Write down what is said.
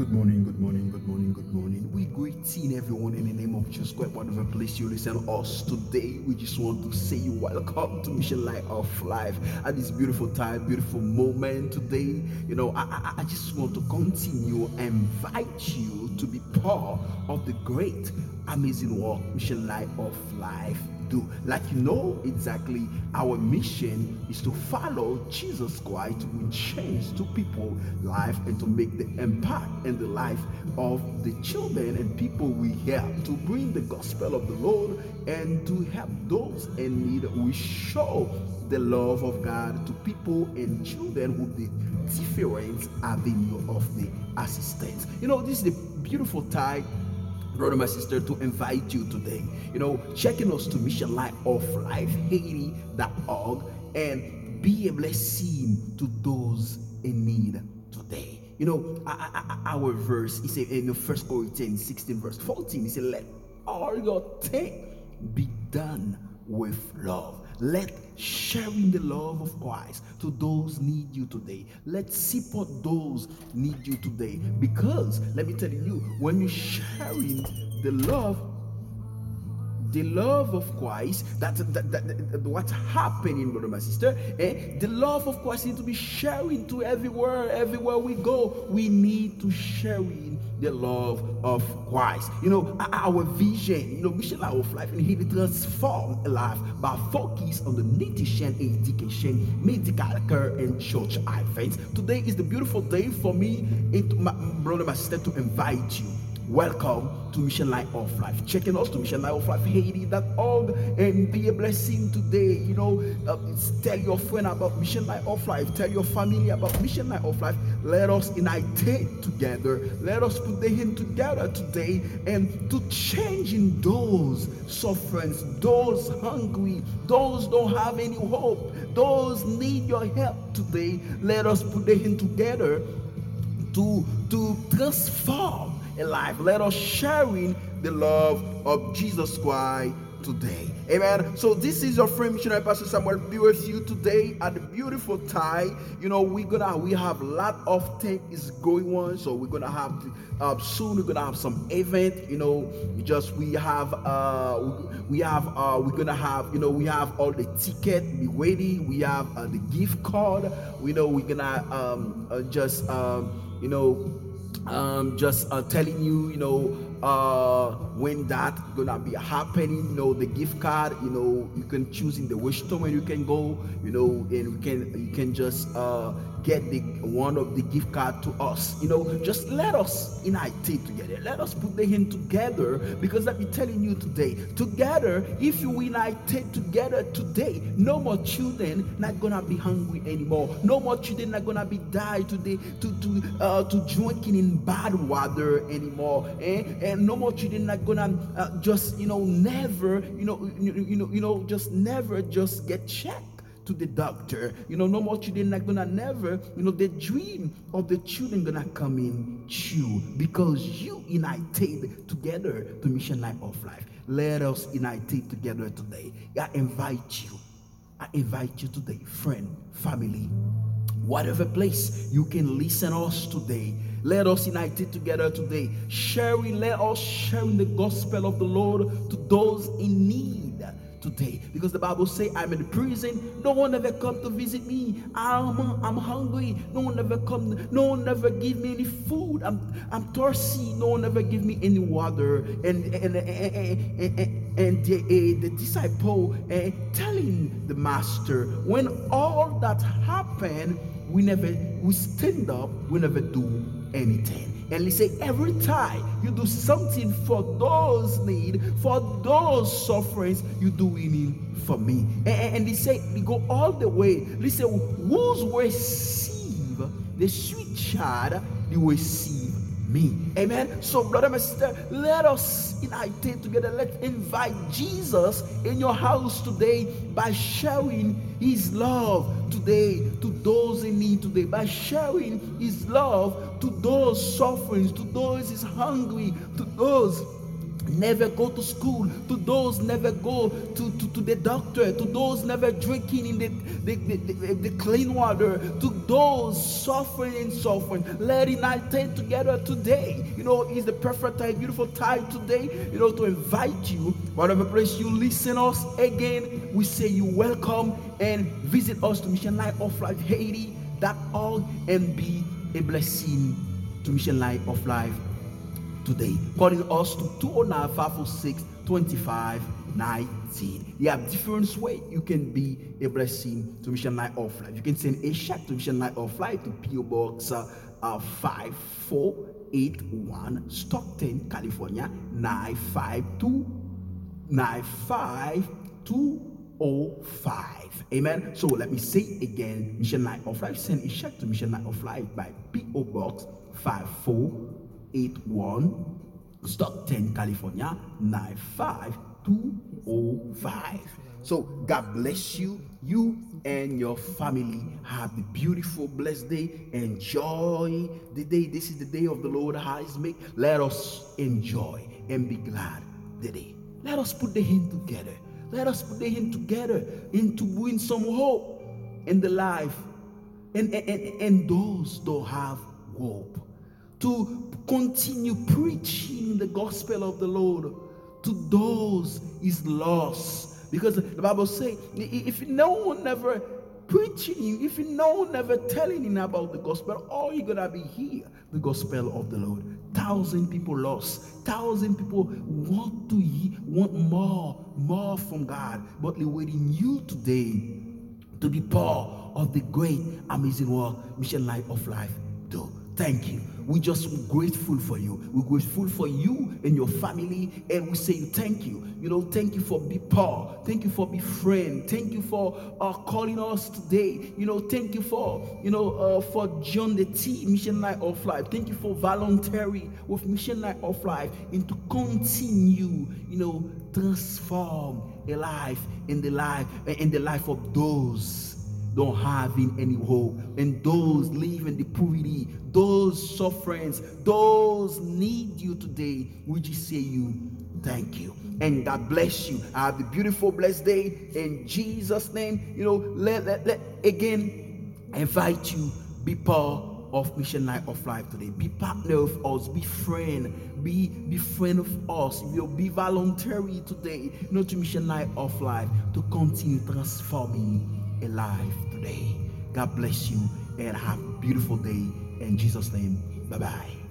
Good morning, good morning, good morning, good morning. We greeting everyone in the name of Jesus Christ, whatever place you listen to us today. We just want to say you welcome to Mission Light of Life at this beautiful time, beautiful moment today. You know, I, I, I just want to continue invite you to be part of the great, amazing work, Mission Light of Life do. Like you know exactly our mission is to follow Jesus Christ to change to people life and to make the impact in the life of the children and people we help to bring the gospel of the Lord and to help those in need. We show the love of God to people and children with the different avenue of the assistance. You know, this is the beautiful time brother, my sister, to invite you today. You know, checking us to Mission Light of Life Haiti.org and be a blessing to those in need today. You know, our verse is in the first Corinthians 16, verse 14. He said, Let all your things be done with love. Let sharing the love of Christ to those need you today. Let's support those need you today. Because let me tell you, when you're sharing the love the love of Christ, that, that, that, that what's happening, brother, my sister, eh? the love of Christ need to be sharing to everywhere, everywhere we go. We need to sharing the love of Christ. You know, our vision, you know, mission light of life, and he transform life by focus on the nutrition, education, medical care, and church events. Today is the beautiful day for me, and my brother, my sister, to invite you Welcome to Mission Light of Life. Checking us to Mission Light of Life Haiti.org and be a blessing today. You know, uh, tell your friend about Mission Light of Life. Tell your family about Mission Light of Life. Let us unite together. Let us put the hand together today and to changing those sufferings, those hungry, those don't have any hope, those need your help today. Let us put the hand together to to transform a life. Let us sharing the love of Jesus Christ today. Amen. So this is your friend missionary Pastor Samuel be with you today at the beautiful time. You know, we're gonna we have a lot of things going on. So we're gonna have uh, soon we're gonna have some event. You know, just we have uh we have uh we're gonna have you know we have all the ticket be waiting. We have uh, the gift card. We know we're gonna um uh, just um you know um, just uh, telling you, you know, uh, when that gonna be happening, you know, the gift card, you know, you can choose in the wish store where you can go, you know, and we can you can just uh, get the one of the gift card to us. You know, just let us unite together. Let us put the hand together because I'll be telling you today, together, if you unite together today, no more children not gonna be hungry anymore. No more children not gonna be die today to to uh, to drinking in bad water anymore. Eh? And no more children not gonna uh, just you know never you know you, you know you know just never just get checked to the doctor. You know, no more children are gonna never, you know, the dream of the children gonna come in you because you united together to mission light of life. Let us united together today. I invite you. I invite you today, friend, family, whatever place you can listen us today. Let us united together today, sharing, let us sharing the gospel of the Lord to those in need today. Because the bible say i'm in prison. No one ever come to visit me. I'm i'm hungry. No one ever come no one ever give me any food. I'm i'm thirsty. No one ever give me any water. And and and, and, and, the, uh, the disciple uh, telling the master when all that happened we never we stand up we never do anything and he say, every time you do something for those need, for those sufferings, you do it for me. And, and he say, we go all the way. Listen, who's receive the sweet child, they receive me. Amen. So, brother and sister, let us unite together. Let's invite Jesus in your house today by sharing his love today to those in need today, by sharing his love to those suffering, to those is hungry, to those never go to school, to those never go to, to, to the doctor, to those never drinking in the, the, the, the, clean water, to those suffering and suffering. Let it take together today. You know, it's the perfect time, beautiful time today, you know, to invite you, whatever place you listen us again, we say you welcome and visit us to Mission Light of Life Haiti.org and be a blessing to Mission Light of Life today, calling us to 209 546 25 19. You have different way you can be a blessing to Mission Light of Life. You can send a check to Mission Light of Life to PO Box uh, uh, 5481 Stockton, California 952 95205. Amen. So let me say again, Mission Light of Life. Send a check to Mission Light of Life by PO Box 54 81 Stockton, California 95205. So God bless you, you and your family. Have a beautiful, blessed day. Enjoy the day. This is the day of the Lord has made. Let us enjoy and be glad the day. Let us put the hand together. Let us put the hand together into win some hope in the life and, and, and, and those don't have hope to continue preaching the gospel of the Lord to those is lost. Because the Bible says, if no one never preaching, you, if no one never telling you about the gospel, all you gonna be here, the gospel of the Lord. Thousand people lost. Thousand people want to want more, more from God, but they're waiting you today to be part of the great, amazing work, mission light of life. Do thank you. We just grateful for you. We're grateful for you and your family, and we say thank you. You know, thank you for be Paul. Thank you for be friend. Thank you for uh, calling us today. You know, thank you for you know uh, for John the T Mission Light of Life. Thank you for voluntary with Mission Light of Life and to continue. You know, transform a life in the life in the life of those don't having any hope. And those living the poverty those sufferings those need you today we just say you thank you. And god bless you. Have a beautiful blessed day. In jesus name you know let, let, let again invite you. Be part of mission light of life today. Be partner of us. Be friend. Be be friend of us. Will be voluntary today. Know to mission light of life to continue transforming alive today. God bless you and have a beautiful day. In Jesus' name, bye bye.